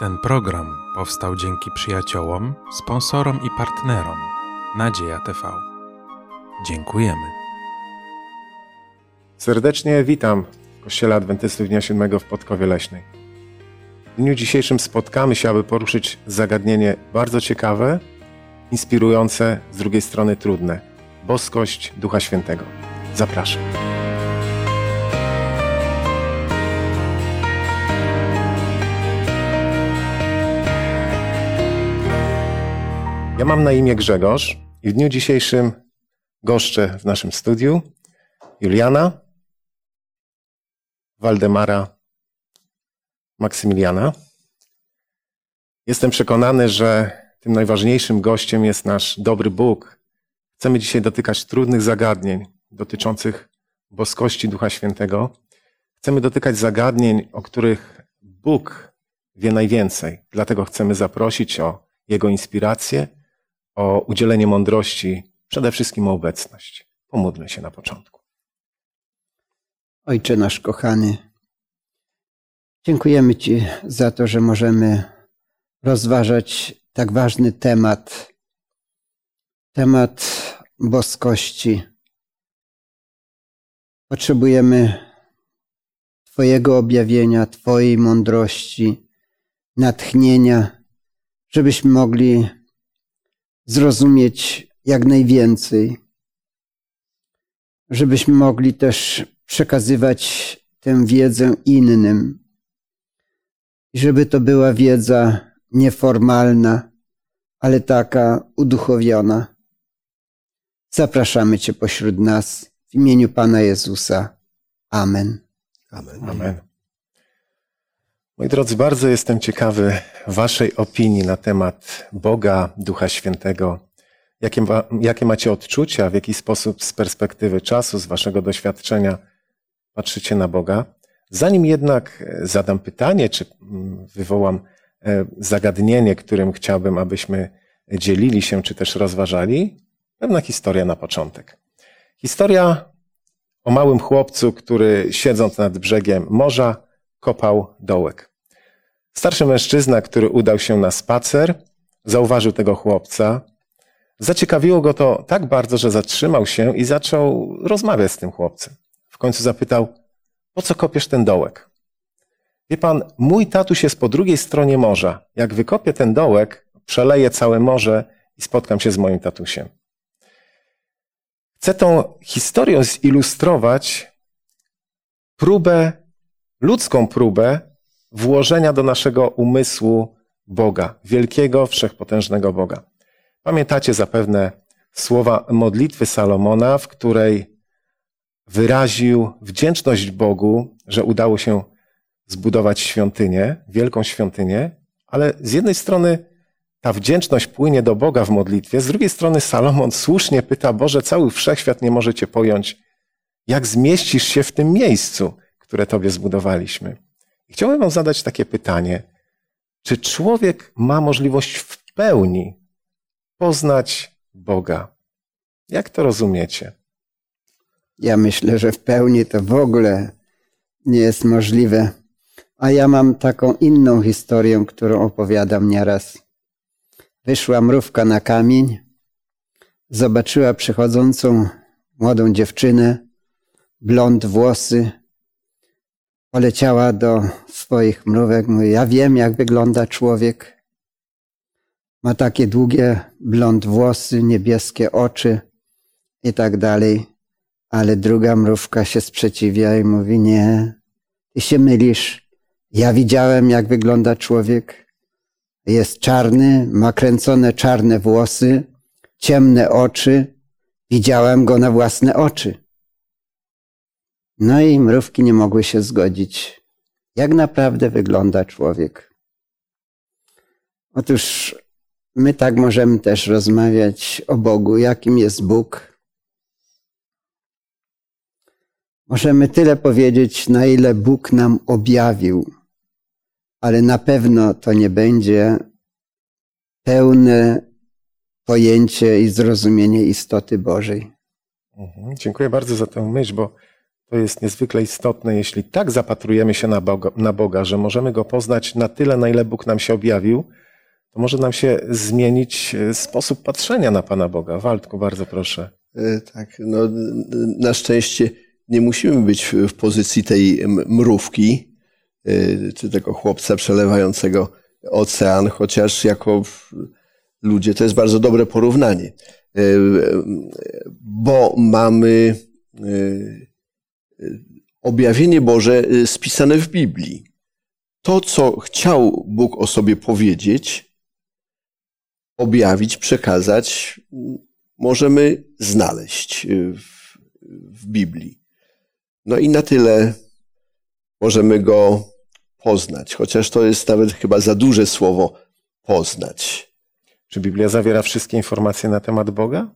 Ten program powstał dzięki przyjaciołom, sponsorom i partnerom Nadzieja TV. Dziękujemy. Serdecznie witam w Kościele Adwentystów Dnia Siódmego w Podkowie Leśnej. W dniu dzisiejszym spotkamy się, aby poruszyć zagadnienie bardzo ciekawe, inspirujące, z drugiej strony trudne. Boskość Ducha Świętego. Zapraszam. Ja mam na imię Grzegorz i w dniu dzisiejszym goszczę w naszym studiu Juliana, Waldemara, Maksymiliana. Jestem przekonany, że tym najważniejszym gościem jest nasz dobry Bóg. Chcemy dzisiaj dotykać trudnych zagadnień dotyczących boskości Ducha Świętego. Chcemy dotykać zagadnień, o których Bóg wie najwięcej. Dlatego chcemy zaprosić o Jego inspirację, o udzielenie mądrości, przede wszystkim o obecność. Pomódlmy się na początku. Ojcze nasz kochany, dziękujemy Ci za to, że możemy rozważać tak ważny temat, temat boskości. Potrzebujemy Twojego objawienia, Twojej mądrości, natchnienia, żebyśmy mogli zrozumieć jak najwięcej, żebyśmy mogli też przekazywać tę wiedzę innym, i żeby to była wiedza nieformalna, ale taka uduchowiona. Zapraszamy Cię pośród nas w imieniu Pana Jezusa. Amen. Amen. Amen. Moi drodzy, bardzo jestem ciekawy Waszej opinii na temat Boga, Ducha Świętego. Jakie, jakie macie odczucia, w jaki sposób z perspektywy czasu, z Waszego doświadczenia patrzycie na Boga? Zanim jednak zadam pytanie, czy mm, wywołam e, zagadnienie, którym chciałbym, abyśmy dzielili się, czy też rozważali, pewna historia na początek. Historia o małym chłopcu, który siedząc nad brzegiem morza, kopał dołek. Starszy mężczyzna, który udał się na spacer, zauważył tego chłopca. Zaciekawiło go to tak bardzo, że zatrzymał się i zaczął rozmawiać z tym chłopcem. W końcu zapytał, po co kopiesz ten dołek? Wie pan, mój tatuś jest po drugiej stronie morza. Jak wykopię ten dołek, przeleję całe morze i spotkam się z moim tatusiem. Chcę tą historią zilustrować próbę, ludzką próbę włożenia do naszego umysłu Boga, wielkiego, wszechpotężnego Boga. Pamiętacie zapewne słowa modlitwy Salomona, w której wyraził wdzięczność Bogu, że udało się zbudować świątynię, wielką świątynię, ale z jednej strony ta wdzięczność płynie do Boga w modlitwie, z drugiej strony Salomon słusznie pyta, Boże, cały wszechświat nie może Cię pojąć, jak zmieścisz się w tym miejscu, które Tobie zbudowaliśmy. I chciałbym Wam zadać takie pytanie. Czy człowiek ma możliwość w pełni poznać Boga? Jak to rozumiecie? Ja myślę, że w pełni to w ogóle nie jest możliwe. A ja mam taką inną historię, którą opowiadam nieraz. Wyszła mrówka na kamień, zobaczyła przychodzącą młodą dziewczynę, blond włosy, poleciała do swoich mrówek, mówi, ja wiem, jak wygląda człowiek. Ma takie długie blond włosy, niebieskie oczy i tak dalej. Ale druga mrówka się sprzeciwia i mówi, nie, ty się mylisz. Ja widziałem, jak wygląda człowiek. Jest czarny, ma kręcone czarne włosy, ciemne oczy. Widziałem go na własne oczy. No i mrówki nie mogły się zgodzić. Jak naprawdę wygląda człowiek? Otóż my tak możemy też rozmawiać o Bogu, jakim jest Bóg. Możemy tyle powiedzieć, na ile Bóg nam objawił, ale na pewno to nie będzie pełne pojęcie i zrozumienie istoty Bożej. Mhm, dziękuję bardzo za tę myśl, bo to jest niezwykle istotne, jeśli tak zapatrujemy się na Boga, na Boga, że możemy Go poznać na tyle, na ile Bóg nam się objawił, to może nam się zmienić e, sposób patrzenia na Pana Boga. Waldku, bardzo proszę. E, tak, no, na szczęście nie musimy być w pozycji tej mrówki, e, czy tego chłopca przelewającego ocean, chociaż jako ludzie to jest bardzo dobre porównanie, bo mamy objawienie Boże spisane w Biblii. To, co chciał Bóg o sobie powiedzieć, objawić, przekazać, możemy znaleźć y, w, w Biblii. No i na tyle możemy go poznać, chociaż to jest nawet chyba za duże słowo poznać. Czy Biblia zawiera wszystkie informacje na temat Boga?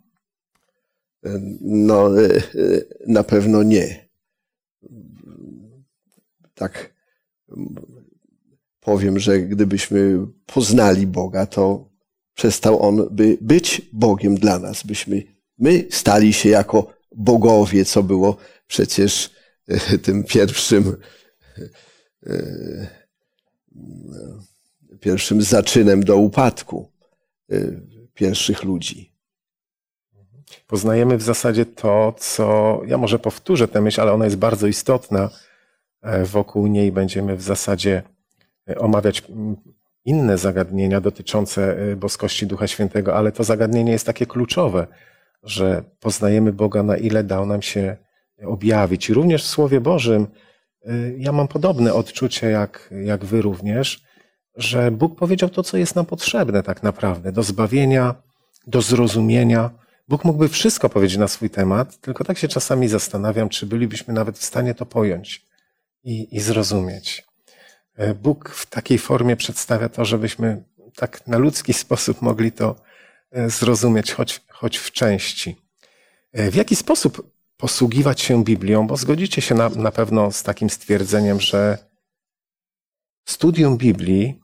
No, y, y, na pewno nie. Tak powiem, że gdybyśmy poznali Boga, to przestał on by być Bogiem dla nas, byśmy my stali się jako bogowie, co było przecież e, tym pierwszym e, pierwszym zaczynem do upadku e, pierwszych ludzi. Poznajemy w zasadzie to, co ja może powtórzę tę myśl, ale ona jest bardzo istotna. Wokół niej będziemy w zasadzie omawiać inne zagadnienia dotyczące y, boskości Ducha Świętego, ale to zagadnienie jest takie kluczowe, że poznajemy Boga, na ile dał nam się objawić. I również w Słowie Bożym ja mam podobne odczucie, jak, jak wy również, że Bóg powiedział to, co jest nam potrzebne tak naprawdę do zbawienia, do zrozumienia. Bóg mógłby wszystko powiedzieć na swój temat, tylko tak się czasami zastanawiam, czy bylibyśmy nawet w stanie to pojąć i, i zrozumieć. E, Bóg w takiej formie przedstawia to, żebyśmy tak na ludzki sposób mogli to e, zrozumieć, choć, choć w części. E, w jaki sposób posługiwać się Biblią? Bo zgodzicie się na, na pewno z takim stwierdzeniem, że studium Biblii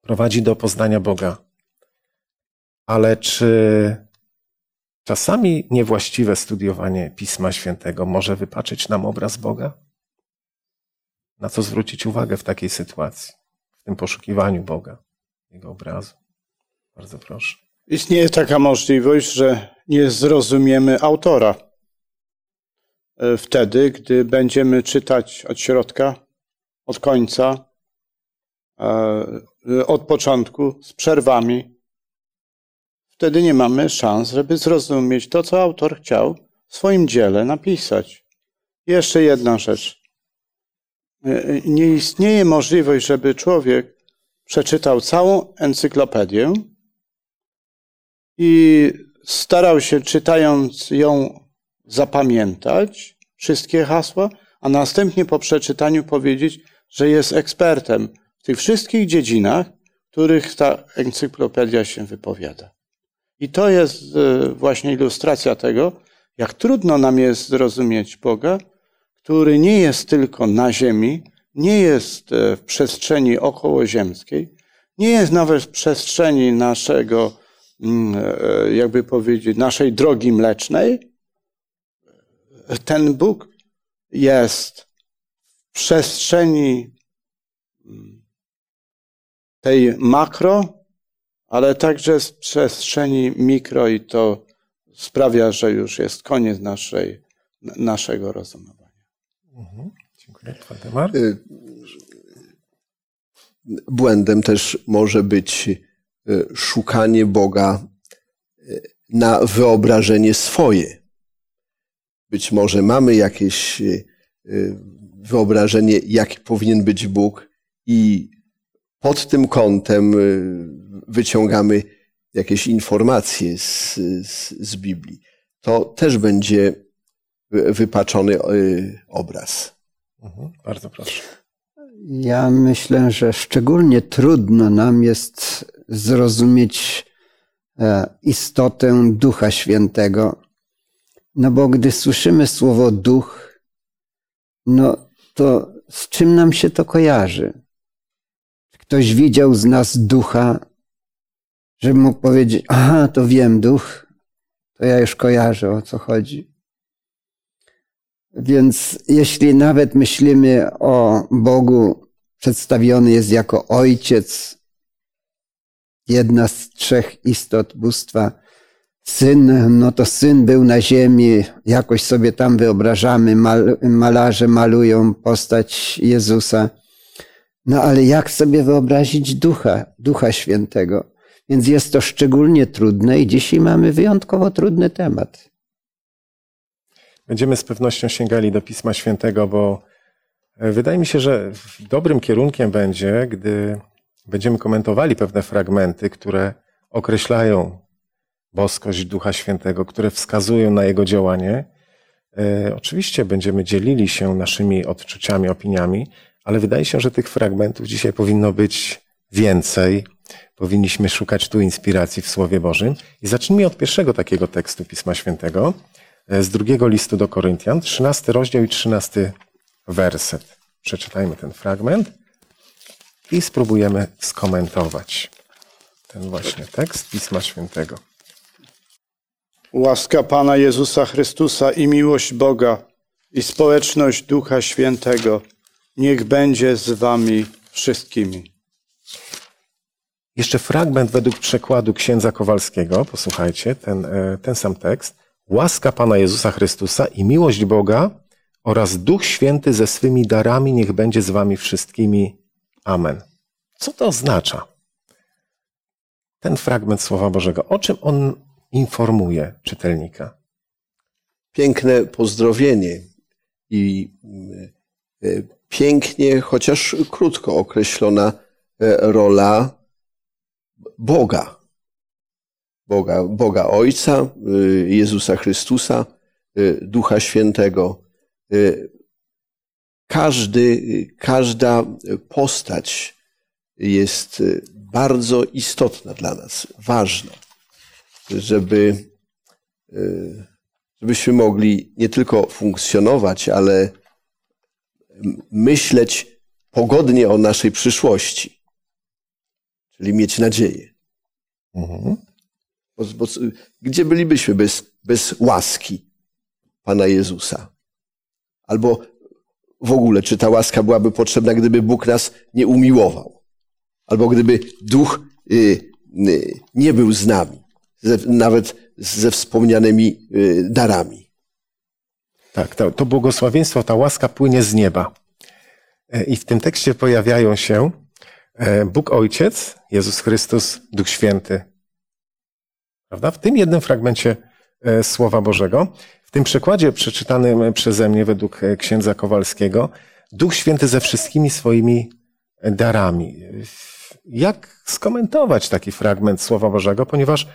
prowadzi do poznania Boga. Ale czy czasami niewłaściwe studiowanie Pisma Świętego może wypaczyć nam obraz Boga? Na co zwrócić uwagę w takiej sytuacji, w tym poszukiwaniu Boga, Jego obrazu? Bardzo proszę. Istnieje taka możliwość, że nie zrozumiemy autora. E, wtedy, gdy będziemy czytać od środka, od końca, e, od początku, z przerwami, wtedy nie mamy szans, żeby zrozumieć to, co autor chciał w swoim dziele napisać. Jeszcze jedna rzecz. E, nie istnieje możliwość, żeby człowiek przeczytał całą encyklopedię i starał się, czytając ją, zapamiętać wszystkie hasła, a następnie po przeczytaniu powiedzieć, że jest ekspertem w tych wszystkich dziedzinach, w których ta encyklopedia się wypowiada. I to jest e, właśnie ilustracja tego, jak trudno nam jest zrozumieć Boga, który nie jest tylko na Ziemi, nie jest e, w przestrzeni okołoziemskiej, nie jest nawet w przestrzeni naszego, mm, e, jakby powiedzieć, naszej drogi mlecznej. Ten Bóg jest w przestrzeni mm, tej makro, ale także w przestrzeni mikro i to sprawia, że już jest koniec naszej, naszego rozumowania. Mhm. Dziękuję. Waldemar? Y, błędem też może być y, szukanie Boga y, na wyobrażenie swoje. Być może mamy jakieś wyobrażenie, jaki powinien być Bóg, i pod tym kątem wyciągamy jakieś informacje z, z, z Biblii. To też będzie wypaczony y, obraz. Mhm, bardzo proszę. Ja myślę, że szczególnie trudno nam jest zrozumieć e, istotę Ducha Świętego. No bo gdy słyszymy słowo duch, no to z czym nam się to kojarzy? Ktoś widział z nas ducha, żeby mógł powiedzieć, aha, to wiem, duch, to ja już kojarzę o co chodzi. Więc jeśli nawet myślimy o Bogu, przedstawiony jest jako Ojciec, jedna z trzech istot bóstwa, Syn, no to Syn był na ziemi, jakoś sobie tam wyobrażamy, mal, malarze malują postać Jezusa. No ale jak sobie wyobrazić Ducha, Ducha Świętego? Więc jest to szczególnie trudne i dzisiaj mamy wyjątkowo trudny temat. Będziemy z pewnością sięgali do Pisma Świętego, bo e, wydaje mi się, że dobrym kierunkiem będzie, gdy będziemy komentowali pewne fragmenty, które określają boskość Ducha Świętego, które wskazują na Jego działanie. E, oczywiście będziemy dzielili się naszymi odczuciami, opiniami, ale wydaje się, że tych fragmentów dzisiaj powinno być więcej. Powinniśmy szukać tu inspiracji w Słowie Bożym. I zacznijmy od pierwszego takiego tekstu Pisma Świętego, z drugiego listu do Koryntian, 13 rozdział i 13 werset. Przeczytajmy ten fragment i spróbujemy skomentować ten właśnie tekst Pisma Świętego. Łaska Pana Jezusa Chrystusa i miłość Boga i społeczność Ducha Świętego niech będzie z wami wszystkimi. Jeszcze fragment według przekładu księdza Kowalskiego. Posłuchajcie, ten, e, ten sam tekst. Łaska Pana Jezusa Chrystusa i miłość Boga oraz Duch Święty ze swymi darami niech będzie z wami wszystkimi. Amen. Co to oznacza? Ten fragment Słowa Bożego. O czym on informuje czytelnika? Piękne pozdrowienie i e, pięknie, chociaż krótko określona e, rola Boga. Boga, Boga Ojca, y, Jezusa Chrystusa, y, Ducha Świętego. Y, każdy, każda postać jest bardzo istotna dla nas, ważna, żeby, żebyśmy mogli nie tylko funkcjonować, ale myśleć pogodnie o naszej przyszłości, czyli mieć nadzieję. Mhm. Bo, bo, gdzie bylibyśmy bez, bez łaski Pana Jezusa? Albo w ogóle, czy ta łaska byłaby potrzebna, gdyby Bóg nas nie umiłował? Albo gdyby Duch y, y, nie był z nami, ze, nawet ze wspomnianymi y, darami? Tak, to, to błogosławieństwo, ta łaska płynie z nieba. E, I w tym tekście pojawiają się e, Bóg Ojciec, Jezus Chrystus, Duch Święty. Prawda? W tym jednym fragmencie e, Słowa Bożego, w tym przekładzie przeczytanym przeze mnie według księdza Kowalskiego, Duch Święty ze wszystkimi swoimi darami. Jak skomentować taki fragment Słowa Bożego, ponieważ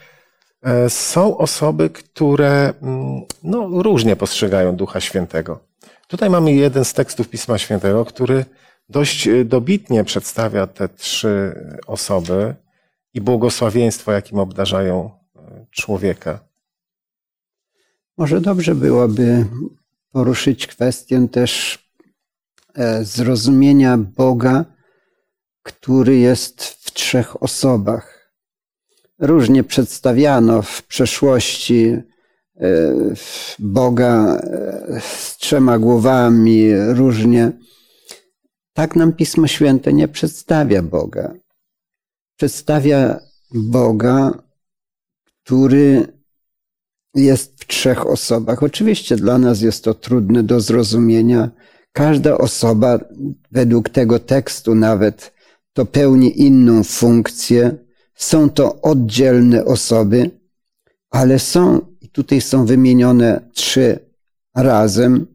E, są osoby, które mm, no, różnie postrzegają Ducha Świętego. Tutaj mamy jeden z tekstów Pisma Świętego, który dość e, dobitnie przedstawia te trzy osoby i błogosławieństwo, jakim obdarzają e, człowieka. Może dobrze byłoby poruszyć kwestię też zrozumienia Boga, który jest w trzech osobach różnie przedstawiano w przeszłości e, Boga e, z trzema głowami, różnie. Tak nam Pismo Święte nie przedstawia Boga. Przedstawia Boga, który jest w trzech osobach. Oczywiście dla nas jest to trudne do zrozumienia. Każda osoba, według tego tekstu nawet, to pełni inną funkcję są to oddzielne osoby, ale są, i tutaj są wymienione trzy razem.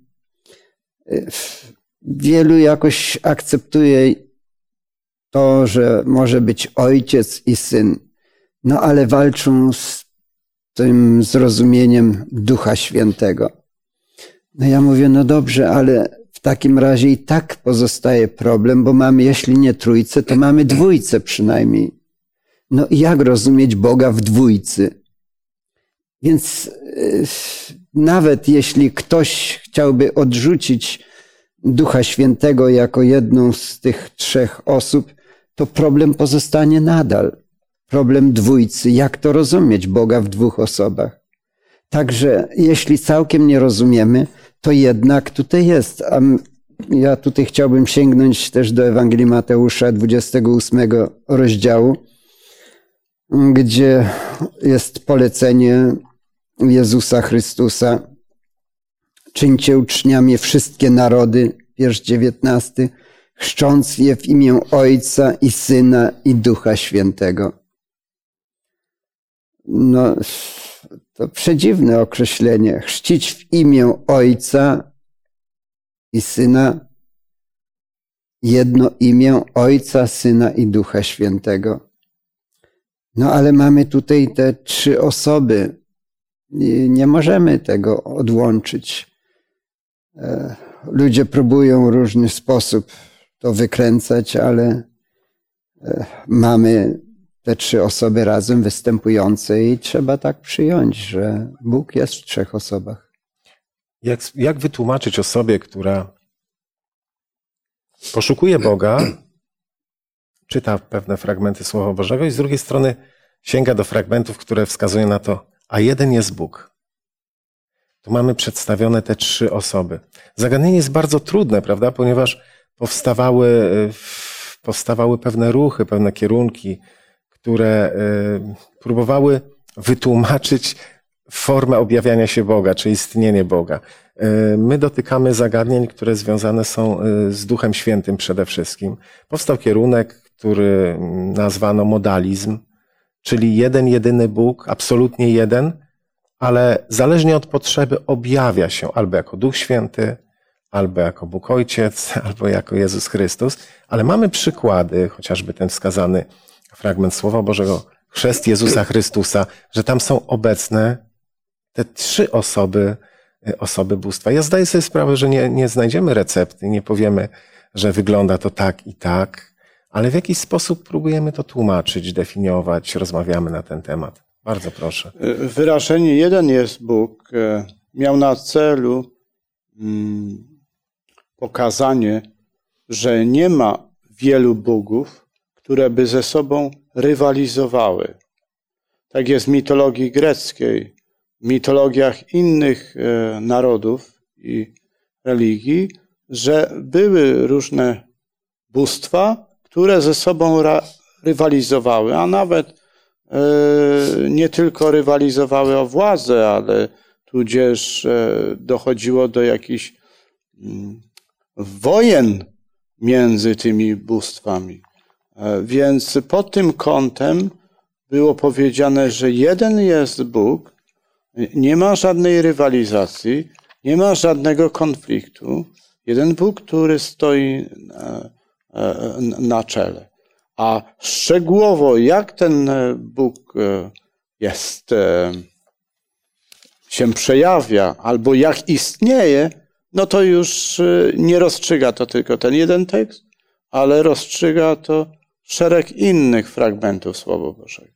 Wielu jakoś akceptuje to, że może być ojciec i syn, no ale walczą z tym zrozumieniem Ducha Świętego. No ja mówię, no dobrze, ale w takim razie i tak pozostaje problem, bo mamy, jeśli nie trójce, to mamy dwójce przynajmniej. No i jak rozumieć Boga w dwójcy? Więc y, nawet jeśli ktoś chciałby odrzucić Ducha Świętego jako jedną z tych trzech osób, to problem pozostanie nadal. Problem dwójcy. Jak to rozumieć Boga w dwóch osobach? Także jeśli całkiem nie rozumiemy, to jednak tutaj jest. A ja tutaj chciałbym sięgnąć też do Ewangelii Mateusza 28 rozdziału, gdzie jest polecenie Jezusa Chrystusa. Czyńcie uczniami wszystkie narody, wiersz 19, chrzcząc je w imię Ojca i Syna i Ducha Świętego. No, to przedziwne określenie. Chrzcić w imię Ojca i Syna, jedno imię Ojca, Syna i Ducha Świętego. No ale mamy tutaj te trzy osoby. I nie możemy tego odłączyć. E, ludzie próbują w różny sposób to wykręcać, ale e, mamy te trzy osoby razem występujące i trzeba tak przyjąć, że Bóg jest w trzech osobach. Jak, jak wytłumaczyć osobie, która poszukuje Boga, czyta pewne fragmenty Słowa Bożego i z drugiej strony sięga do fragmentów, które wskazują na to, a jeden jest Bóg. Tu mamy przedstawione te trzy osoby. Zagadnienie jest bardzo trudne, prawda? Ponieważ powstawały, powstawały pewne ruchy, pewne kierunki, które y, próbowały wytłumaczyć formę objawiania się Boga, czy istnienie Boga. Y, my dotykamy zagadnień, które związane są y, z Duchem Świętym przede wszystkim. Powstał kierunek, który nazwano modalizm, czyli jeden, jedyny Bóg, absolutnie jeden, ale zależnie od potrzeby objawia się albo jako Duch Święty, albo jako Bóg Ojciec, albo jako Jezus Chrystus, ale mamy przykłady, chociażby ten wskazany fragment Słowa Bożego, chrzest Jezusa Chrystusa, że tam są obecne te trzy osoby, y, osoby bóstwa. Ja zdaję sobie sprawę, że nie, nie znajdziemy recepty, nie powiemy, że wygląda to tak i tak, ale w jakiś sposób próbujemy to tłumaczyć, definiować, rozmawiamy na ten temat. Bardzo proszę. Y, wyrażenie jeden jest Bóg y, miał na celu mm, pokazanie, że nie ma wielu bogów, które by ze sobą rywalizowały. Tak jest w mitologii greckiej, w mitologiach innych e, narodów i religii, że były różne bóstwa, które ze sobą rywalizowały, a nawet e, nie tylko rywalizowały o władzę, ale tudzież e, dochodziło do jakichś mm, wojen między tymi bóstwami. E, więc pod tym kątem było powiedziane, że jeden jest Bóg, nie ma żadnej rywalizacji, nie ma żadnego konfliktu. Jeden Bóg, który stoi e, e, na czele. A szczegółowo, jak ten Bóg jest, się przejawia, albo jak istnieje, no to już nie rozstrzyga to tylko ten jeden tekst, ale rozstrzyga to szereg innych fragmentów Słowa Bożego.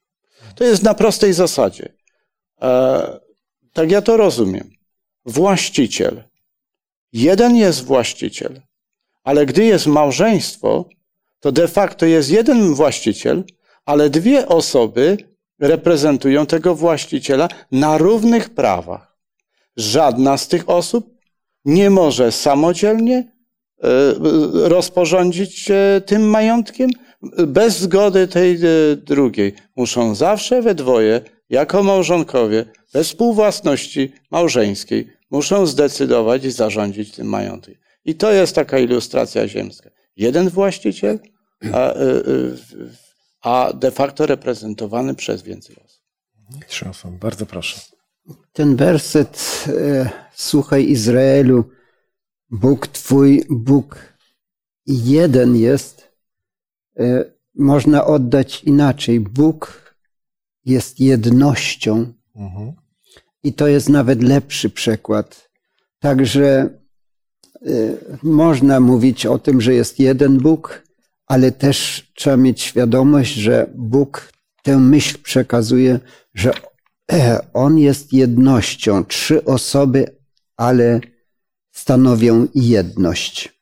To jest na prostej zasadzie. E, tak ja to rozumiem. Właściciel. Jeden jest właściciel, ale gdy jest małżeństwo, to de facto jest jeden właściciel, ale dwie osoby reprezentują tego właściciela na równych prawach. Żadna z tych osób nie może samodzielnie e, rozporządzić tym majątkiem, bez zgody tej e, drugiej. Muszą zawsze we dwoje, jako małżonkowie, bez współwłasności małżeńskiej, muszą zdecydować i zarządzić tym majątkiem. I to jest taka ilustracja ziemska. Jeden właściciel, a, e, e, a de facto reprezentowany przez więcej osób. Osoby, bardzo proszę. Ten werset, słuchaj Izraelu, Bóg Twój, Bóg jeden jest, można oddać inaczej. Bóg jest jednością. Mhm. I to jest nawet lepszy przekład. Także e, można mówić o tym, że jest jeden Bóg, ale też trzeba mieć świadomość, że Bóg tę myśl przekazuje, że e, On jest jednością. Trzy osoby, ale stanowią jedność.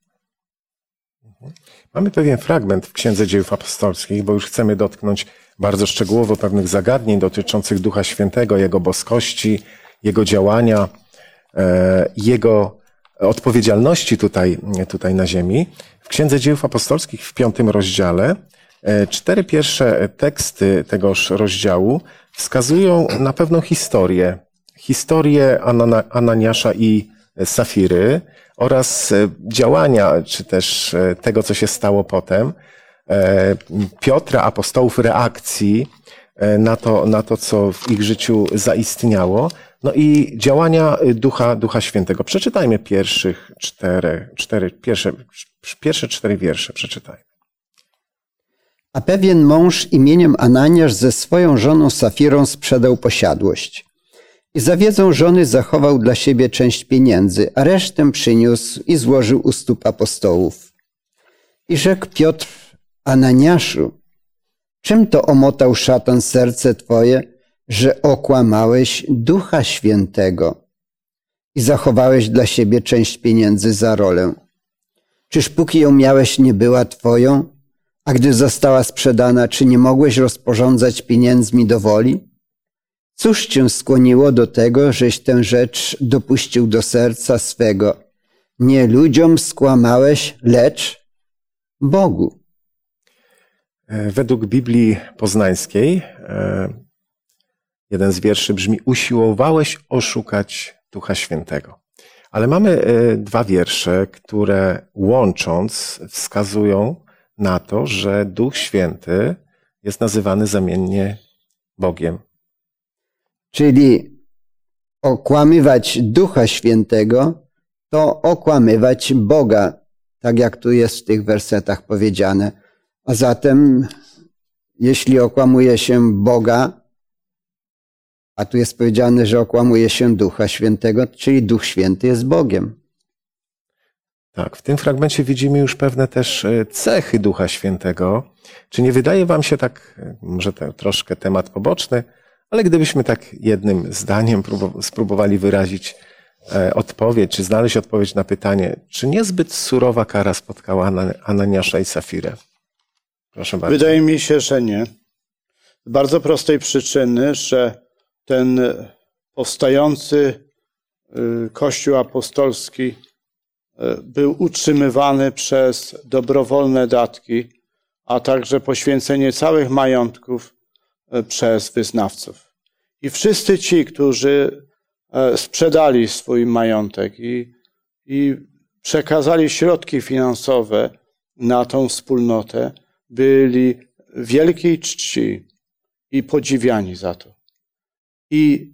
Mamy pewien fragment w Księdze Dziejów Apostolskich, bo już chcemy dotknąć bardzo szczegółowo pewnych zagadnień dotyczących Ducha Świętego, Jego boskości, jego działania, e, jego odpowiedzialności tutaj, tutaj na ziemi. W Księdze Dziejów Apostolskich w piątym rozdziale e, cztery pierwsze teksty tegoż rozdziału wskazują na pewną historię. Historię Ananiasza i Safiry oraz działania, czy też tego, co się stało potem. Piotra, apostołów reakcji E, na to, na to, co w ich życiu zaistniało. No i działania Ducha, Ducha Świętego. Przeczytajmy pierwszych cztery, cztery, pierwsze, pierwsze cztery wiersze. Przeczytajmy. A pewien mąż imieniem Ananiasz ze swoją żoną Safirą sprzedał posiadłość. I za wiedzą żony zachował dla siebie część pieniędzy, a resztę przyniósł i złożył u stóp apostołów. I rzekł Piotr Ananiaszu, Czym to omotał szatan serce Twoje, że okłamałeś Ducha Świętego i zachowałeś dla siebie część pieniędzy za rolę? Czyż póki ją miałeś nie była Twoją, a gdy została sprzedana, czy nie mogłeś rozporządzać pieniędzmi do woli? Cóż cię skłoniło do tego, żeś tę rzecz dopuścił do serca swego? Nie ludziom skłamałeś, lecz Bogu. E, według Biblii Poznańskiej e, jeden z wierszy brzmi: Usiłowałeś oszukać Ducha Świętego. Ale mamy e, dwa wiersze, które łącząc wskazują na to, że Duch Święty jest nazywany zamiennie Bogiem. Czyli okłamywać Ducha Świętego to okłamywać Boga, tak jak tu jest w tych wersetach powiedziane. A zatem, jeśli okłamuje się Boga, a tu jest powiedziane, że okłamuje się Ducha Świętego, czyli Duch Święty jest Bogiem. Tak, w tym fragmencie widzimy już pewne też e, cechy Ducha Świętego. Czy nie wydaje Wam się tak, e, może troszkę temat poboczny, ale gdybyśmy tak jednym zdaniem spróbowali wyrazić e, odpowiedź, czy znaleźć odpowiedź na pytanie, czy niezbyt surowa kara spotkała Ananiasza i Safirę? Proszę bardzo. Wydaje mi się, że nie. Z bardzo prostej przyczyny, że ten powstający y, Kościół apostolski y, był utrzymywany przez dobrowolne datki, a także poświęcenie całych majątków przez wyznawców. I wszyscy ci, którzy sprzedali swój majątek i, i przekazali środki finansowe na tą wspólnotę, byli wielkiej czci i podziwiani za to. I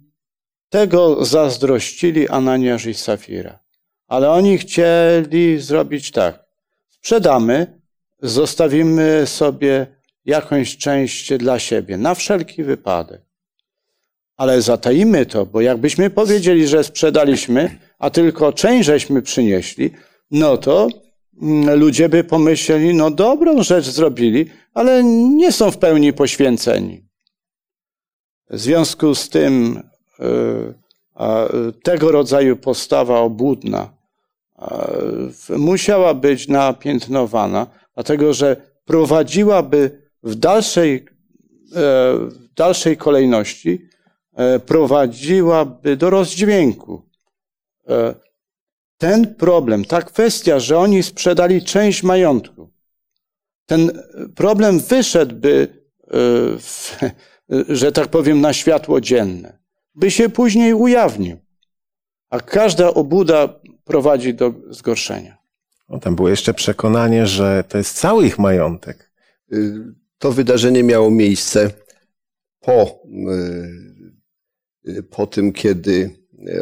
tego zazdrościli Ananiasz i Safira. Ale oni chcieli zrobić tak. Sprzedamy, zostawimy sobie jakąś część dla siebie, na wszelki wypadek. Ale zatajimy to, bo jakbyśmy powiedzieli, że sprzedaliśmy, a tylko część żeśmy przynieśli, no to Mm, ludzie by pomyśleli, no dobrą rzecz zrobili, ale nie są w pełni poświęceni. W związku z tym y, tego rodzaju postawa obłudna musiała być napiętnowana, dlatego że prowadziłaby w dalszej, e, w dalszej kolejności, e, prowadziłaby do rozdźwięku. E, ten problem, ta kwestia, że oni sprzedali część majątku, ten problem wyszedłby, w, że tak powiem, na światło dzienne, by się później ujawnił. A każda obuda prowadzi do zgorszenia. No, tam było jeszcze przekonanie, że to jest cały ich majątek. To wydarzenie miało miejsce po, y, y, po tym, kiedy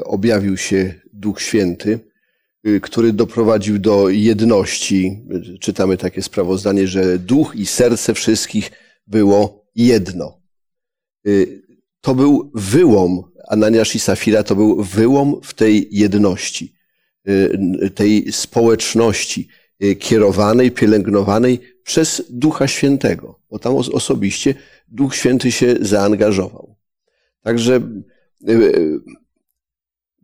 objawił się Duch Święty który doprowadził do jedności. Czytamy takie sprawozdanie, że duch i serce wszystkich było jedno. To był wyłom, Ananiasz i Safira to był wyłom w tej jedności, tej społeczności kierowanej, pielęgnowanej przez Ducha Świętego, bo tam osobiście Duch Święty się zaangażował. Także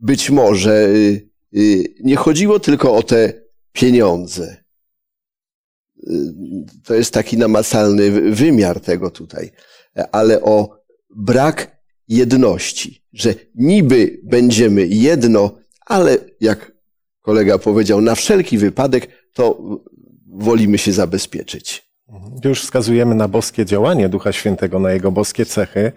być może Y, nie chodziło tylko o te pieniądze. Y, to jest taki namacalny wymiar tego tutaj, ale o brak jedności, że niby będziemy jedno, ale jak kolega powiedział, na wszelki wypadek, to wolimy się zabezpieczyć. Już wskazujemy na boskie działanie Ducha Świętego, na jego boskie cechy.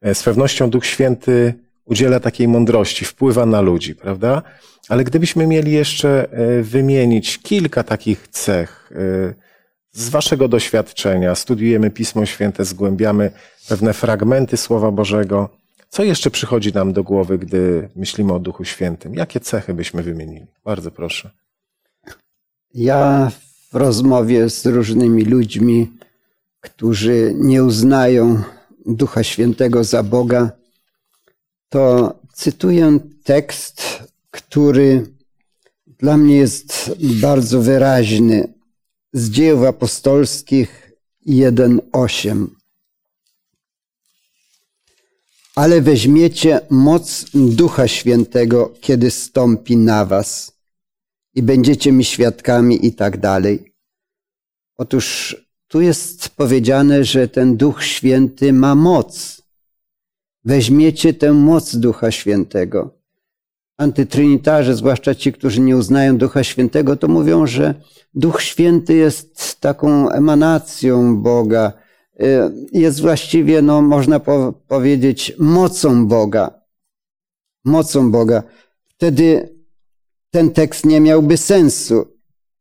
E, Z pewnością Duch Święty udziela takiej mądrości, wpływa na ludzi, prawda? Ale gdybyśmy mieli jeszcze e, wymienić kilka takich cech e, z Waszego doświadczenia, studiujemy Pismo Święte, zgłębiamy pewne fragmenty Słowa Bożego. Co jeszcze przychodzi nam do głowy, gdy myślimy o Duchu Świętym? Jakie cechy byśmy wymienili? Bardzo proszę. Ja w rozmowie z różnymi ludźmi, którzy nie uznają Ducha Świętego za Boga, to cytuję tekst, który dla mnie jest bardzo wyraźny z dziejów apostolskich 1:8. Ale weźmiecie moc Ducha Świętego, kiedy stąpi na was i będziecie mi świadkami i tak dalej. Otóż tu jest powiedziane, że ten Duch Święty ma moc. Weźmiecie tę moc Ducha Świętego. Antytrinitarze, zwłaszcza ci, którzy nie uznają Ducha Świętego, to mówią, że Duch Święty jest taką emanacją Boga, y, jest właściwie, no, można po powiedzieć, mocą Boga. Mocą Boga. Wtedy ten tekst nie miałby sensu,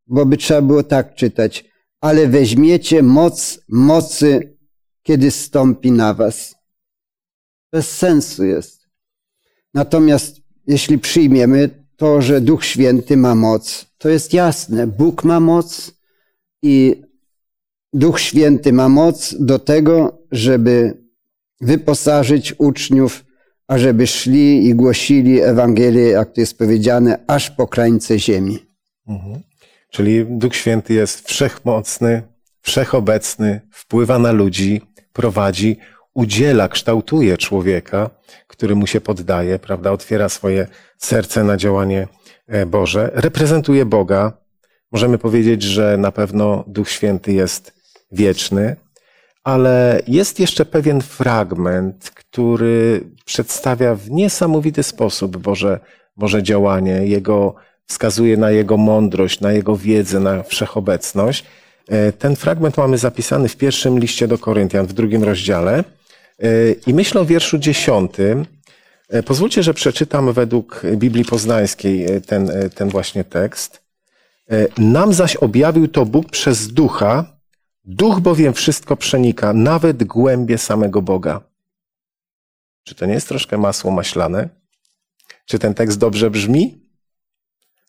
bo by trzeba było tak czytać. Ale weźmiecie moc mocy, kiedy stąpi na was. Bez sensu jest. Natomiast jeśli przyjmiemy to, że Duch Święty ma moc, to jest jasne. Bóg ma moc i Duch Święty ma moc do tego, żeby wyposażyć uczniów, ażeby szli i głosili Ewangelię, jak to jest powiedziane, aż po krańce ziemi. Mhm. Czyli Duch Święty jest wszechmocny, wszechobecny, wpływa na ludzi, prowadzi, udziela, kształtuje człowieka, który mu się poddaje, prawda, otwiera swoje serce na działanie e, Boże, reprezentuje Boga. Możemy powiedzieć, że na pewno Duch Święty jest wieczny, ale jest jeszcze pewien fragment, który przedstawia w niesamowity sposób Boże, Boże działanie, Jego wskazuje na Jego mądrość, na Jego wiedzę, na wszechobecność. E, Ten fragment mamy zapisany w pierwszym liście do Koryntian, w drugim rozdziale. E, I myślę o wierszu dziesiątym. E, Pozwólcie, że przeczytam według Biblii Poznańskiej ten, ten właśnie tekst. Nam zaś objawił to Bóg przez ducha, duch bowiem wszystko przenika, nawet głębie samego Boga. Czy to nie jest troszkę masło maślane? Czy ten tekst dobrze brzmi?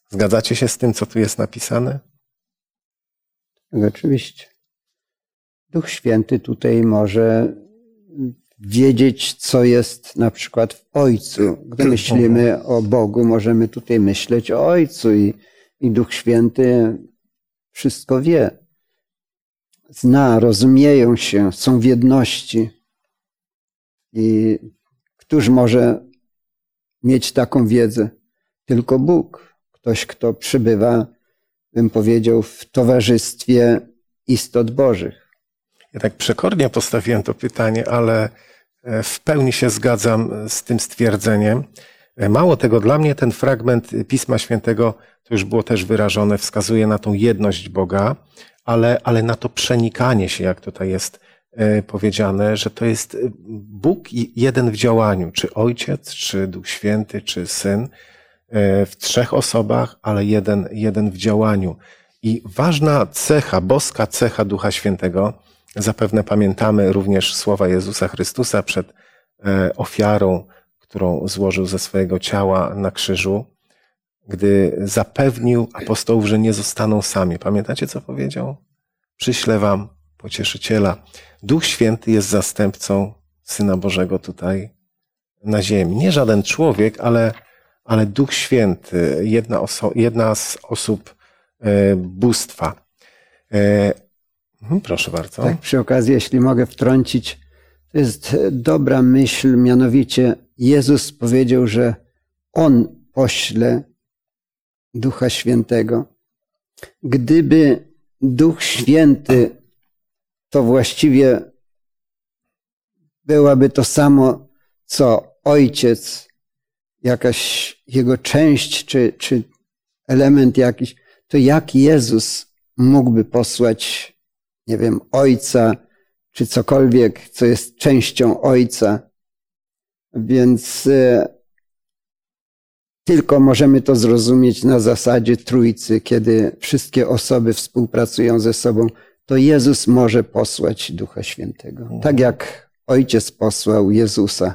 Zgadzacie się z tym, co tu jest napisane? Oczywiście. Duch Święty tutaj może wiedzieć, co jest na przykład w Ojcu. Gdy myślimy o Bogu, możemy tutaj myśleć o Ojcu i, i Duch Święty wszystko wie. Zna, rozumieją się, są w jedności. I któż może mieć taką wiedzę? Tylko Bóg. Ktoś, kto przybywa, bym powiedział, w towarzystwie istot Bożych. Ja tak przekornie postawiłem to pytanie, ale e, w pełni się zgadzam z tym stwierdzeniem. E, Mało tego, dla mnie ten fragment Pisma Świętego, to już było też wyrażone, wskazuje na tą jedność Boga, ale, ale na to przenikanie się, jak tutaj jest e, powiedziane, że to jest e, Bóg jeden w działaniu, czy Ojciec, czy Duch Święty, czy Syn, e, w trzech osobach, ale jeden, jeden w działaniu. I ważna cecha, boska cecha Ducha Świętego, zapewne pamiętamy również słowa Jezusa Chrystusa przed ofiarą, którą złożył ze swojego ciała na krzyżu, gdy zapewnił apostołów, że nie zostaną sami. Pamiętacie, co powiedział? Przyślę wam pocieszyciela. Duch Święty jest zastępcą Syna Bożego tutaj na ziemi. Nie żaden człowiek, ale, ale Duch Święty, jedna, oso, jedna z osób e, bóstwa. E, mhm, proszę bardzo. Tak, przy okazji, jeśli mogę wtrącić, to jest dobra myśl, mianowicie Jezus powiedział, że On pośle Ducha Świętego. Gdyby Duch Święty to właściwie byłaby to samo, co ojciec, jakaś jego część, czy, czy element jakiś, to jak Jezus mógłby posłać, nie wiem, ojca, czy cokolwiek, co jest częścią ojca. Więc e, tylko możemy to zrozumieć na zasadzie trójcy, kiedy wszystkie osoby współpracują ze sobą, to Jezus może posłać Ducha Świętego. Tak jak Ojciec posłał Jezusa.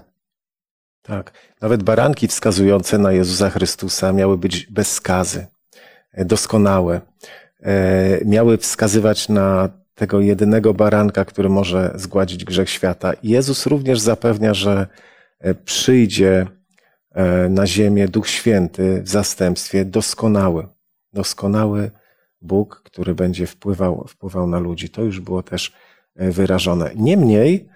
Tak. Nawet baranki wskazujące na Jezusa Chrystusa miały być bez skazy, e, doskonałe. E, miały wskazywać na tego jedynego baranka, który może zgładzić grzech świata. Jezus również zapewnia, że e, przyjdzie na ziemię Duch Święty w zastępstwie doskonały. Doskonały Bóg, który będzie wpływał, wpływał na ludzi. To już było też wyrażone. Niemniej,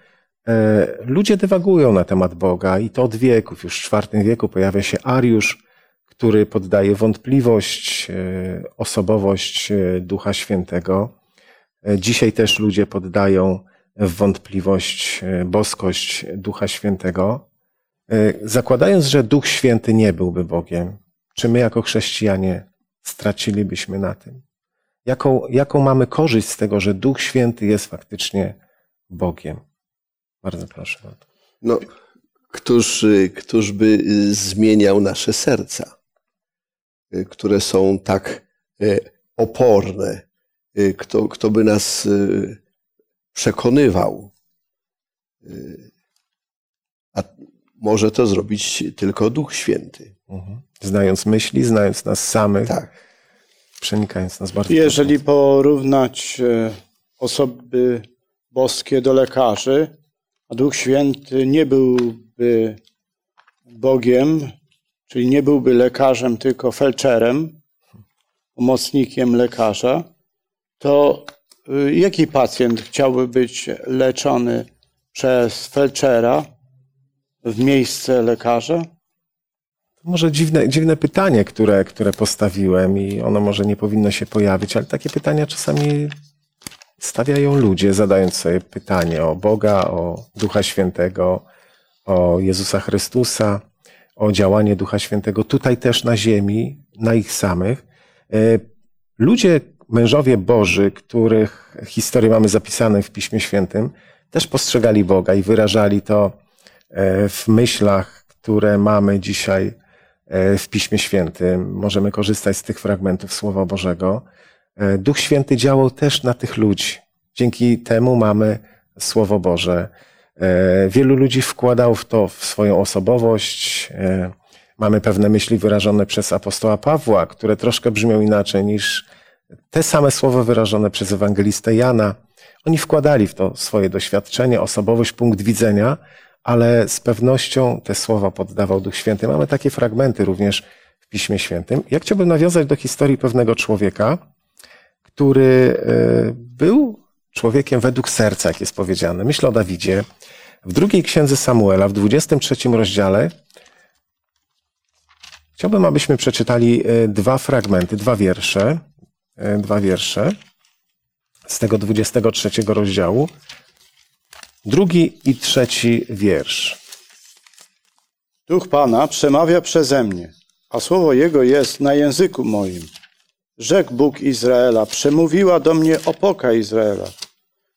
E, ludzie dywagują na temat Boga i to od wieków. Już w IV wieku pojawia się Ariusz, który poddaje wątpliwość e, osobowość e, Ducha Świętego. Dzisiaj też ludzie poddają w wątpliwość boskość Ducha Świętego, zakładając, że Duch Święty nie byłby Bogiem. Czy my jako chrześcijanie stracilibyśmy na tym? Jaką, jaką mamy korzyść z tego, że Duch Święty jest faktycznie Bogiem? Bardzo proszę. No, któż, któż by zmieniał nasze serca, które są tak e, oporne? E, kto, kto by nas e, przekonywał? Może to zrobić tylko Duch Święty. Mhm. Znając myśli, znając nas samych, tak. przenikając nas bardzo. Jeżeli porównać osoby boskie do lekarzy, a Duch Święty nie byłby Bogiem, czyli nie byłby lekarzem, tylko felczerem, pomocnikiem lekarza, to y, jaki pacjent chciałby być leczony przez felczera w miejsce lekarza? Może dziwne, dziwne pytanie, które, które postawiłem i ono może nie powinno się pojawić, ale takie pytania czasami stawiają ludzie, zadając sobie pytanie o Boga, o Ducha Świętego, o Jezusa Chrystusa, o działanie Ducha Świętego tutaj też na ziemi, na ich samych. E, ludzie, mężowie Boży, których historię mamy zapisane w Piśmie Świętym, też postrzegali Boga i wyrażali to w myślach, które mamy dzisiaj e, w Piśmie Świętym. Możemy korzystać z tych fragmentów Słowa Bożego. E, Duch Święty działał też na tych ludzi. Dzięki temu mamy Słowo Boże. E, wielu ludzi wkładał w to w swoją osobowość. E, mamy pewne myśli wyrażone przez apostoła Pawła, które troszkę brzmią inaczej niż te same słowa wyrażone przez ewangelistę Jana. Oni wkładali w to swoje doświadczenie, osobowość, punkt widzenia, ale z pewnością te słowa poddawał Duch Święty. Mamy takie fragmenty również w Piśmie Świętym. Ja chciałbym nawiązać do historii pewnego człowieka, który e, był człowiekiem według serca, jak jest powiedziane. Myślę o Dawidzie. W drugiej księdze Samuela, w 23 rozdziale, chciałbym, abyśmy przeczytali e, dwa fragmenty, dwa wiersze, e, dwa wiersze z tego 23 rozdziału. Drugi i trzeci wiersz. Duch Pana przemawia przeze mnie, a słowo Jego jest na języku moim Rzekł Bóg Izraela, przemówiła do mnie opoka Izraela.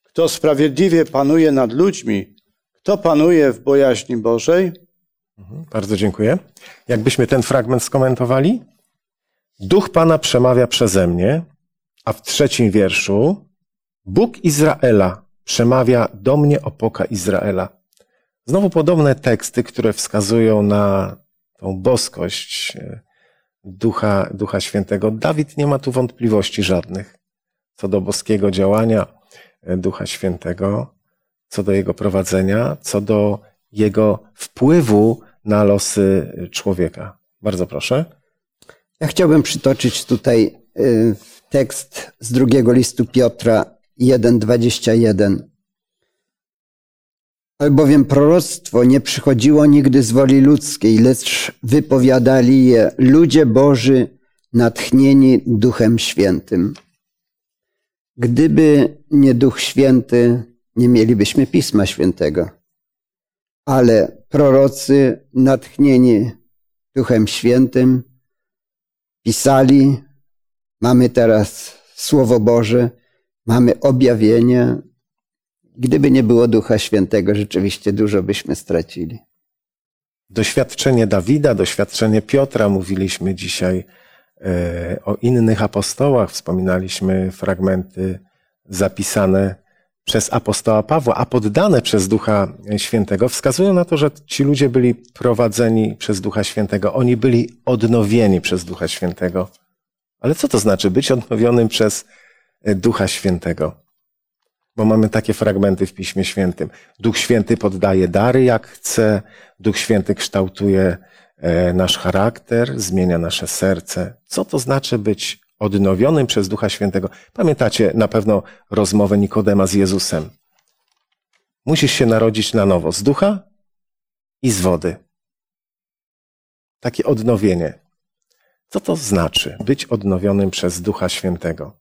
Kto sprawiedliwie panuje nad ludźmi, kto panuje w bojaźni Bożej? Mhm, bardzo dziękuję. Jakbyśmy ten fragment skomentowali? Duch Pana przemawia przeze mnie, a w trzecim wierszu Bóg Izraela przemawia do mnie opoka Izraela. Znowu podobne teksty, które wskazują na tą boskość Ducha, Ducha Świętego. Dawid nie ma tu wątpliwości żadnych co do boskiego działania e, Ducha Świętego, co do jego prowadzenia, co do jego wpływu na losy człowieka. Bardzo proszę. Ja chciałbym przytoczyć tutaj e, tekst z drugiego listu Piotra 1:21. Albowiem proroctwo nie przychodziło nigdy z woli ludzkiej, lecz wypowiadali je ludzie Boży natchnieni Duchem Świętym. Gdyby nie Duch Święty, nie mielibyśmy Pisma Świętego. ale prorocy natchnieni Duchem Świętym pisali, mamy teraz Słowo Boże, mamy objawienie. Gdyby nie było Ducha Świętego, rzeczywiście dużo byśmy stracili. Doświadczenie Dawida, doświadczenie Piotra, mówiliśmy dzisiaj e, o innych apostołach, wspominaliśmy fragmenty zapisane przez apostoła Pawła, a poddane przez Ducha Świętego, wskazują na to, że ci ludzie byli prowadzeni przez Ducha Świętego. Oni byli odnowieni przez Ducha Świętego. Ale co to znaczy być odnowionym przez Ducha Świętego? Bo mamy takie fragmenty w Piśmie Świętym. Duch Święty poddaje dary jak chce, Duch Święty kształtuje e, nasz charakter, zmienia nasze serce. Co to znaczy być odnowionym przez Ducha Świętego? Pamiętacie na pewno rozmowę Nikodema z Jezusem. Musisz się narodzić na nowo z ducha i z wody. Takie odnowienie. Co to znaczy być odnowionym przez Ducha Świętego?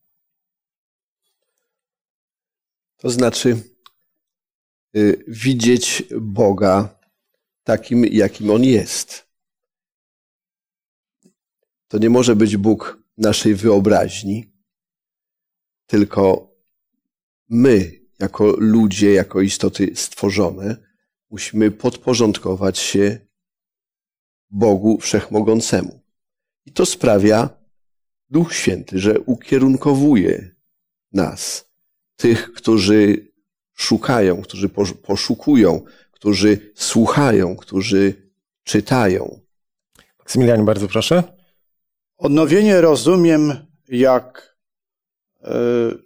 To znaczy y, widzieć Boga takim, jakim On jest. To nie może być Bóg naszej wyobraźni, tylko my, jako ludzie, jako istoty stworzone, musimy podporządkować się Bogu Wszechmogącemu. I to sprawia Duch Święty, że ukierunkowuje nas tych, którzy szukają, którzy poszukują, którzy słuchają, którzy czytają. Maksymilianie, bardzo proszę. Odnowienie rozumiem jak e,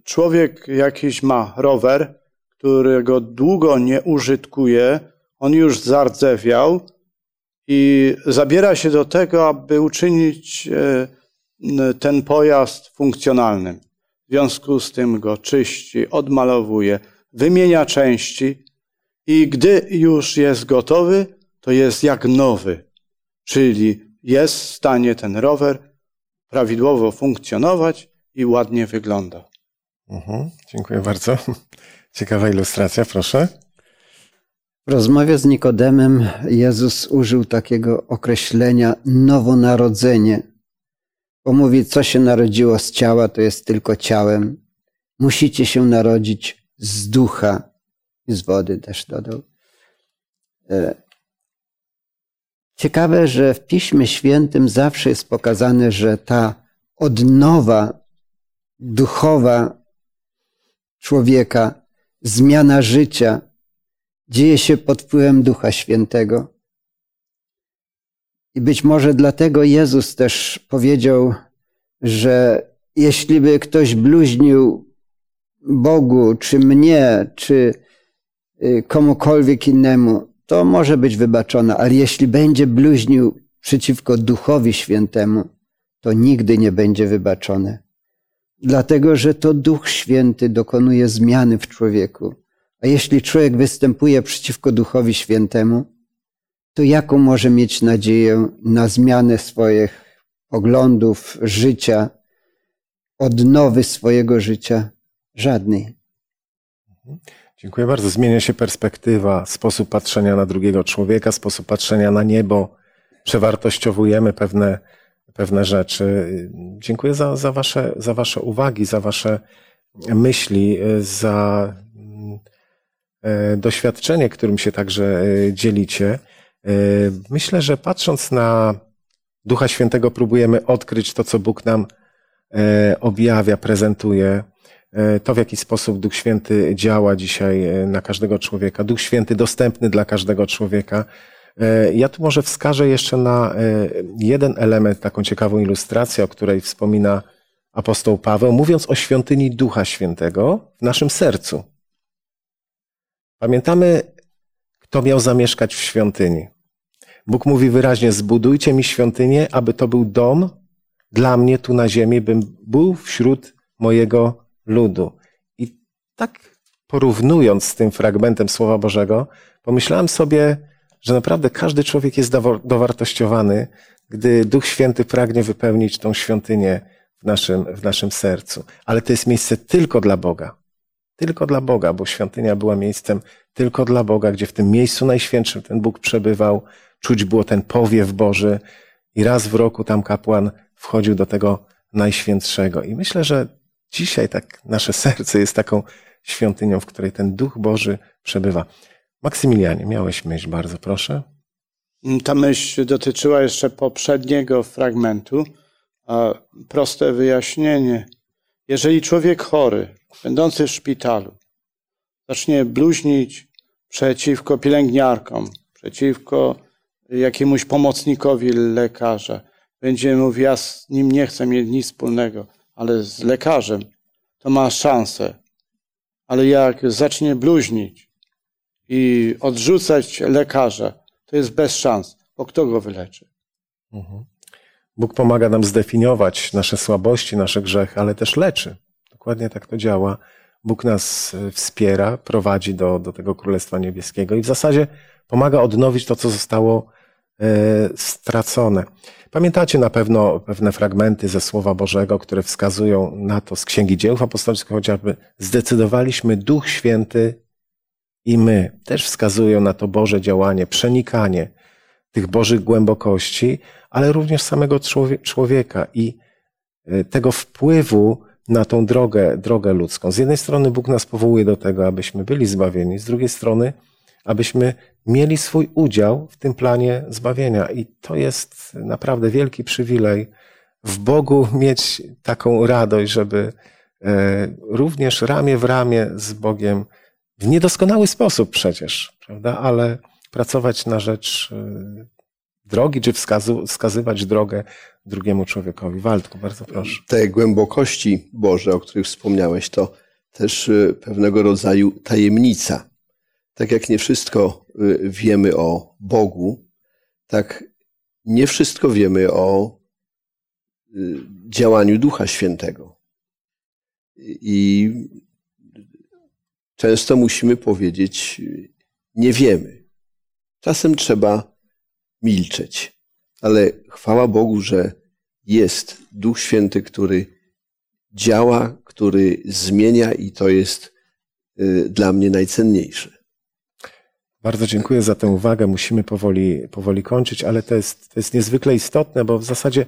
człowiek jakiś ma rower, którego długo nie użytkuje, on już zardzewiał i zabiera się do tego, aby uczynić e, ten pojazd funkcjonalnym. W związku z tym go czyści, odmalowuje, wymienia części i gdy już jest gotowy, to jest jak nowy. Czyli jest w stanie ten rower prawidłowo funkcjonować i ładnie wygląda. Mhm, dziękuję bardzo. Ciekawa ilustracja, proszę. W rozmowie z Nikodemem Jezus użył takiego określenia nowonarodzenie bo mówi, co się narodziło z ciała, to jest tylko ciałem. Musicie się narodzić z ducha i z wody też dodał. E, ciekawe, że w Piśmie Świętym zawsze jest pokazane, że ta odnowa duchowa człowieka, zmiana życia dzieje się pod wpływem Ducha Świętego. I być może dlatego Jezus też powiedział, że jeśli by ktoś bluźnił Bogu, czy mnie, czy y, komukolwiek innemu, to może być wybaczone, ale jeśli będzie bluźnił przeciwko Duchowi Świętemu, to nigdy nie będzie wybaczone. Dlatego, że to Duch Święty dokonuje zmiany w człowieku. A jeśli człowiek występuje przeciwko Duchowi Świętemu, to jaką może mieć nadzieję na zmianę swoich poglądów, życia, odnowy swojego życia? Żadnej. Dziękuję bardzo. Zmienia się perspektywa, sposób patrzenia na drugiego człowieka, sposób patrzenia na niebo. Przewartościowujemy pewne, pewne rzeczy. Dziękuję za, za, wasze, za Wasze uwagi, za Wasze myśli, za e, doświadczenie, którym się także e, dzielicie. E, myślę, że patrząc na Ducha Świętego, próbujemy odkryć to, co Bóg nam e, objawia, prezentuje, e, to w jaki sposób Duch Święty działa dzisiaj na każdego człowieka. Duch Święty dostępny dla każdego człowieka. Ja tu może wskażę jeszcze na jeden element, taką ciekawą ilustrację, o której wspomina apostoł Paweł, mówiąc o świątyni Ducha Świętego w naszym sercu. Pamiętamy, kto miał zamieszkać w świątyni. Bóg mówi wyraźnie: Zbudujcie mi świątynię, aby to był dom dla mnie tu na ziemi, bym był wśród mojego ludu. I tak porównując z tym fragmentem Słowa Bożego, pomyślałem sobie, że naprawdę każdy człowiek jest dowartościowany, gdy Duch Święty pragnie wypełnić tą świątynię w naszym, w naszym sercu. Ale to jest miejsce tylko dla Boga. tylko dla Boga, bo świątynia była miejscem tylko dla Boga, gdzie w tym miejscu najświętszym ten Bóg przebywał, czuć było ten powiew Boży i raz w roku tam kapłan wchodził do tego najświętszego. I myślę, że dzisiaj tak nasze serce jest taką świątynią, w której ten Duch Boży przebywa. Maksymilianie, miałeś myśl, bardzo proszę. Ta myśl dotyczyła jeszcze poprzedniego fragmentu. Proste wyjaśnienie. Jeżeli człowiek chory, będący w szpitalu, zacznie bluźnić przeciwko pielęgniarkom, przeciwko jakiemuś pomocnikowi lekarza, będzie mówił, ja z nim nie chcę mieć nic wspólnego, ale z lekarzem to ma szansę. Ale jak zacznie bluźnić i odrzucać lekarza, to jest bez szans, bo kto go wyleczy? Mhm. Bóg pomaga nam zdefiniować nasze słabości, nasze grzechy, ale też leczy. Dokładnie tak to działa. Bóg nas e, wspiera, prowadzi do, do tego Królestwa Niebieskiego i w zasadzie pomaga odnowić to, co zostało stracone. Pamiętacie na pewno pewne fragmenty ze Słowa Bożego, które wskazują na to z Księgi Dzieł Apostolskich chociażby. Zdecydowaliśmy Duch Święty i my. Też wskazują na to Boże działanie, przenikanie tych Bożych głębokości, ale również samego człowieka i e, tego wpływu na tą drogę, drogę ludzką. Z jednej strony Bóg nas powołuje do tego, abyśmy byli zbawieni, z drugiej strony, abyśmy mieli swój udział w tym planie zbawienia. I to jest naprawdę wielki przywilej w Bogu mieć taką radość, żeby e, również ramię w ramię z Bogiem w niedoskonały sposób przecież, prawda, ale pracować na rzecz e, drogi, czy wskazywać drogę drugiemu człowiekowi. Waldku, bardzo proszę. Te głębokości Boże, o których wspomniałeś, to też y, pewnego rodzaju tajemnica. Tak jak nie wszystko y, wiemy o Bogu, tak nie wszystko wiemy o y, działaniu Ducha Świętego. I często musimy powiedzieć, nie wiemy. Czasem trzeba milczeć. Ale chwała Bogu, że jest Duch Święty, który działa, który zmienia i to jest y, dla mnie najcenniejsze. Bardzo dziękuję za tę uwagę. Musimy powoli, powoli kończyć, ale to jest, to jest niezwykle istotne, bo w zasadzie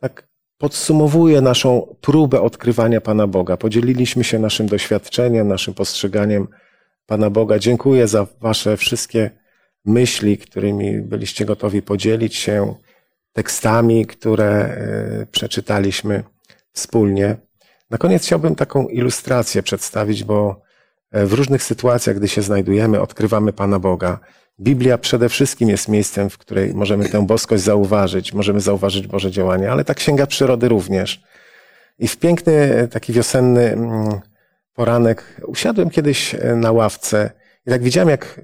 tak podsumowuje naszą próbę odkrywania Pana Boga. Podzieliliśmy się naszym doświadczeniem, naszym postrzeganiem Pana Boga. Dziękuję za Wasze wszystkie myśli, którymi byliście gotowi podzielić się, tekstami, które e, przeczytaliśmy wspólnie. Na koniec chciałbym taką ilustrację przedstawić, bo w różnych sytuacjach, gdy się znajdujemy, odkrywamy Pana Boga. Biblia przede wszystkim jest miejscem, w której możemy tę boskość zauważyć, możemy zauważyć Boże działanie, ale ta księga przyrody również. I w piękny, taki wiosenny mm, poranek usiadłem kiedyś e, na ławce i tak widziałem, jak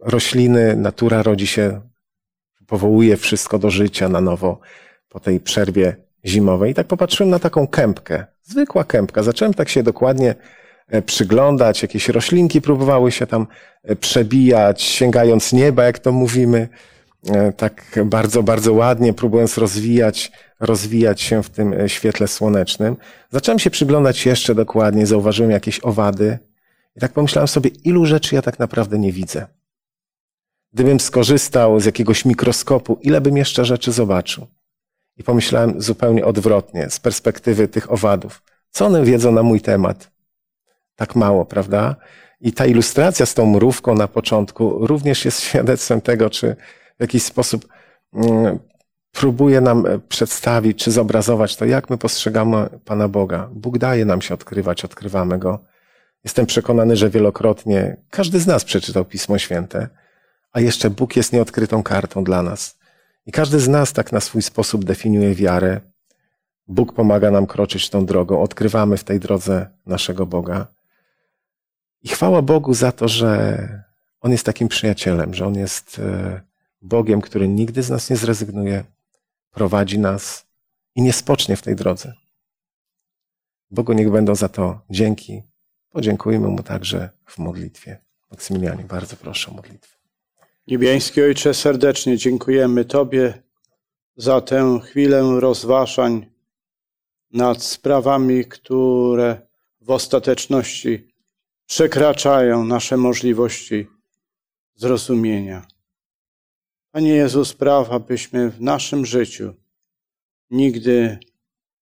rośliny, natura rodzi się, powołuje wszystko do życia na nowo po tej przerwie zimowej. I tak popatrzyłem na taką kępkę, zwykła kępka. Zacząłem tak się dokładnie e, przyglądać, jakieś roślinki próbowały się tam e, przebijać, sięgając nieba, jak to mówimy, e, tak bardzo, bardzo ładnie, próbując rozwijać, rozwijać się w tym świetle słonecznym. Zacząłem się przyglądać jeszcze dokładniej, zauważyłem jakieś owady i tak pomyślałem sobie, ilu rzeczy ja tak naprawdę nie widzę. Gdybym skorzystał z jakiegoś mikroskopu, ile bym jeszcze rzeczy zobaczył? I pomyślałem zupełnie odwrotnie, z perspektywy tych owadów. Co one wiedzą na mój temat? Tak mało, prawda? I ta ilustracja z tą mrówką na początku również jest świadectwem tego, czy w jakiś sposób mm, próbuje nam przedstawić, czy zobrazować to, jak my postrzegamy Pana Boga. Bóg daje nam się odkrywać, odkrywamy Go. Jestem przekonany, że wielokrotnie każdy z nas przeczytał Pismo Święte a jeszcze Bóg jest nieodkrytą kartą dla nas. I każdy z nas tak na swój sposób definiuje wiarę. Bóg pomaga nam kroczyć tą drogą, odkrywamy w tej drodze naszego Boga. I chwała Bogu za to, że On jest takim przyjacielem, że On jest e, Bogiem, który nigdy z nas nie zrezygnuje, prowadzi nas i nie spocznie w tej drodze. Bogu niech będą za to dzięki. Podziękujmy Mu także w modlitwie. Maksymilianie, bardzo proszę o modlitwę. Niebiański Ojcze, serdecznie dziękujemy Tobie za tę chwilę rozważań nad sprawami, które w ostateczności przekraczają nasze możliwości zrozumienia. Panie Jezu, spraw, abyśmy w naszym życiu nigdy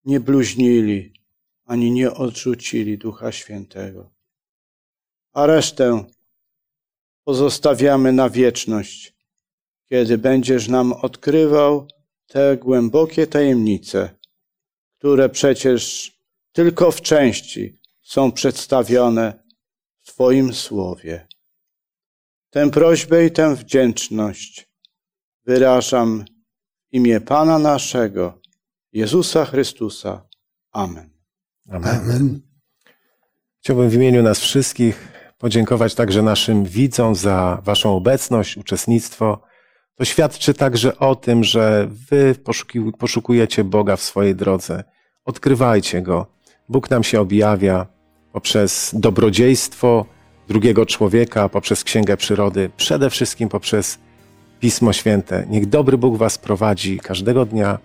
nie bluźnili ani nie odrzucili Ducha Świętego. A resztę pozostawiamy na wieczność, kiedy będziesz nam odkrywał te głębokie tajemnice, które przecież tylko w części są przedstawione w Twoim słowie. Tę prośbę i tę wdzięczność wyrażam w imię Pana naszego, Jezusa Chrystusa. Amen. Amen. Amen. Chciałbym w imieniu nas wszystkich podziękować także naszym widzom za Waszą obecność, uczestnictwo. To świadczy także o tym, że Wy poszukujecie Boga w swojej drodze. Odkrywajcie Go. Bóg nam się objawia poprzez dobrodziejstwo drugiego człowieka, poprzez Księgę Przyrody, przede wszystkim poprzez Pismo Święte. Niech dobry Bóg Was prowadzi każdego dnia.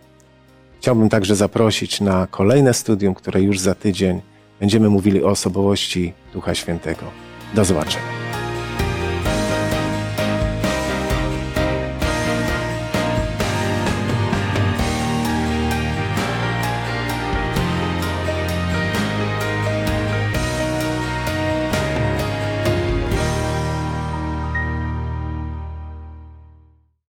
Chciałbym także zaprosić na kolejne studium, które już za tydzień będziemy mówili o osobowości Ducha Świętego. Do zobaczenia.